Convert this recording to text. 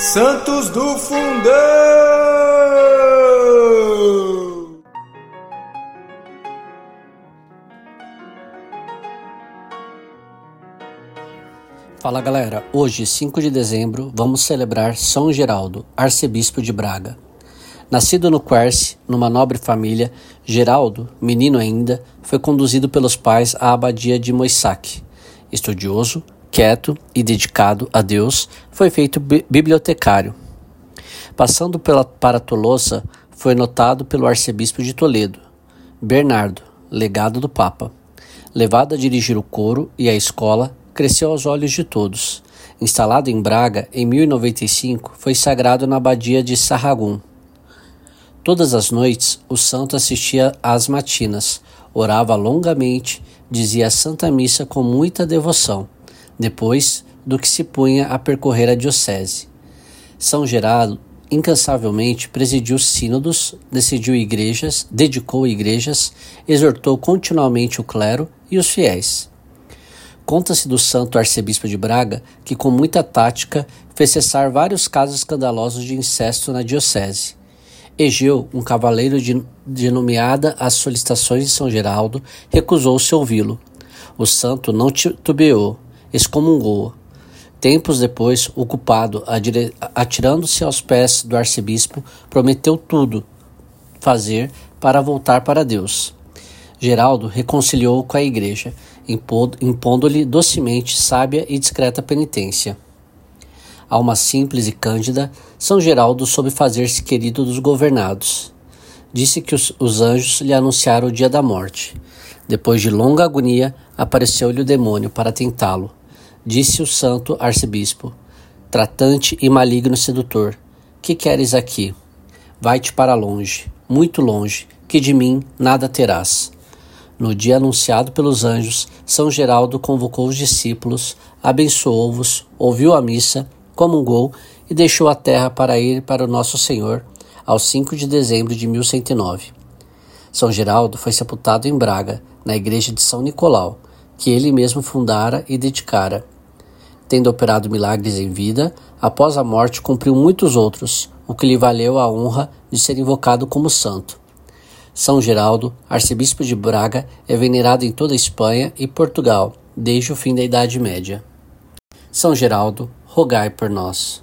Santos do Fundão! Fala galera, hoje, 5 de dezembro, vamos celebrar São Geraldo, arcebispo de Braga. Nascido no Quercy, numa nobre família, Geraldo, menino ainda, foi conduzido pelos pais à abadia de Moissac. Estudioso, quieto e dedicado a Deus, foi feito bi bibliotecário. Passando pela, para Tolosa, foi notado pelo arcebispo de Toledo, Bernardo, legado do Papa. Levado a dirigir o coro e a escola, cresceu aos olhos de todos. Instalado em Braga, em 1095, foi sagrado na abadia de Sarragum. Todas as noites, o santo assistia às matinas, orava longamente, dizia a Santa Missa com muita devoção depois do que se punha a percorrer a diocese. São Geraldo incansavelmente presidiu sínodos, decidiu igrejas, dedicou igrejas, exortou continuamente o clero e os fiéis. Conta-se do santo arcebispo de Braga que, com muita tática, fez cessar vários casos escandalosos de incesto na diocese. Egeu, um cavaleiro de, de nomeada às solicitações de São Geraldo, recusou-se ouvi-lo. O santo não titubeou, excomungou. Tempos depois, o culpado, atirando-se aos pés do arcebispo, prometeu tudo fazer para voltar para Deus. Geraldo reconciliou com a igreja, impondo-lhe docemente sábia e discreta penitência. Alma simples e cândida, São Geraldo soube fazer-se querido dos governados. Disse que os, os anjos lhe anunciaram o dia da morte. Depois de longa agonia, apareceu-lhe o demônio para tentá-lo Disse o santo arcebispo, tratante e maligno sedutor: Que queres aqui? Vai-te para longe, muito longe, que de mim nada terás. No dia anunciado pelos anjos, São Geraldo convocou os discípulos, abençoou-vos, ouviu a missa, comungou e deixou a terra para ir para o Nosso Senhor, ao 5 de dezembro de 1109. São Geraldo foi sepultado em Braga, na igreja de São Nicolau, que ele mesmo fundara e dedicara. Tendo operado milagres em vida, após a morte cumpriu muitos outros, o que lhe valeu a honra de ser invocado como santo. São Geraldo, arcebispo de Braga, é venerado em toda a Espanha e Portugal desde o fim da Idade Média. São Geraldo, rogai por nós.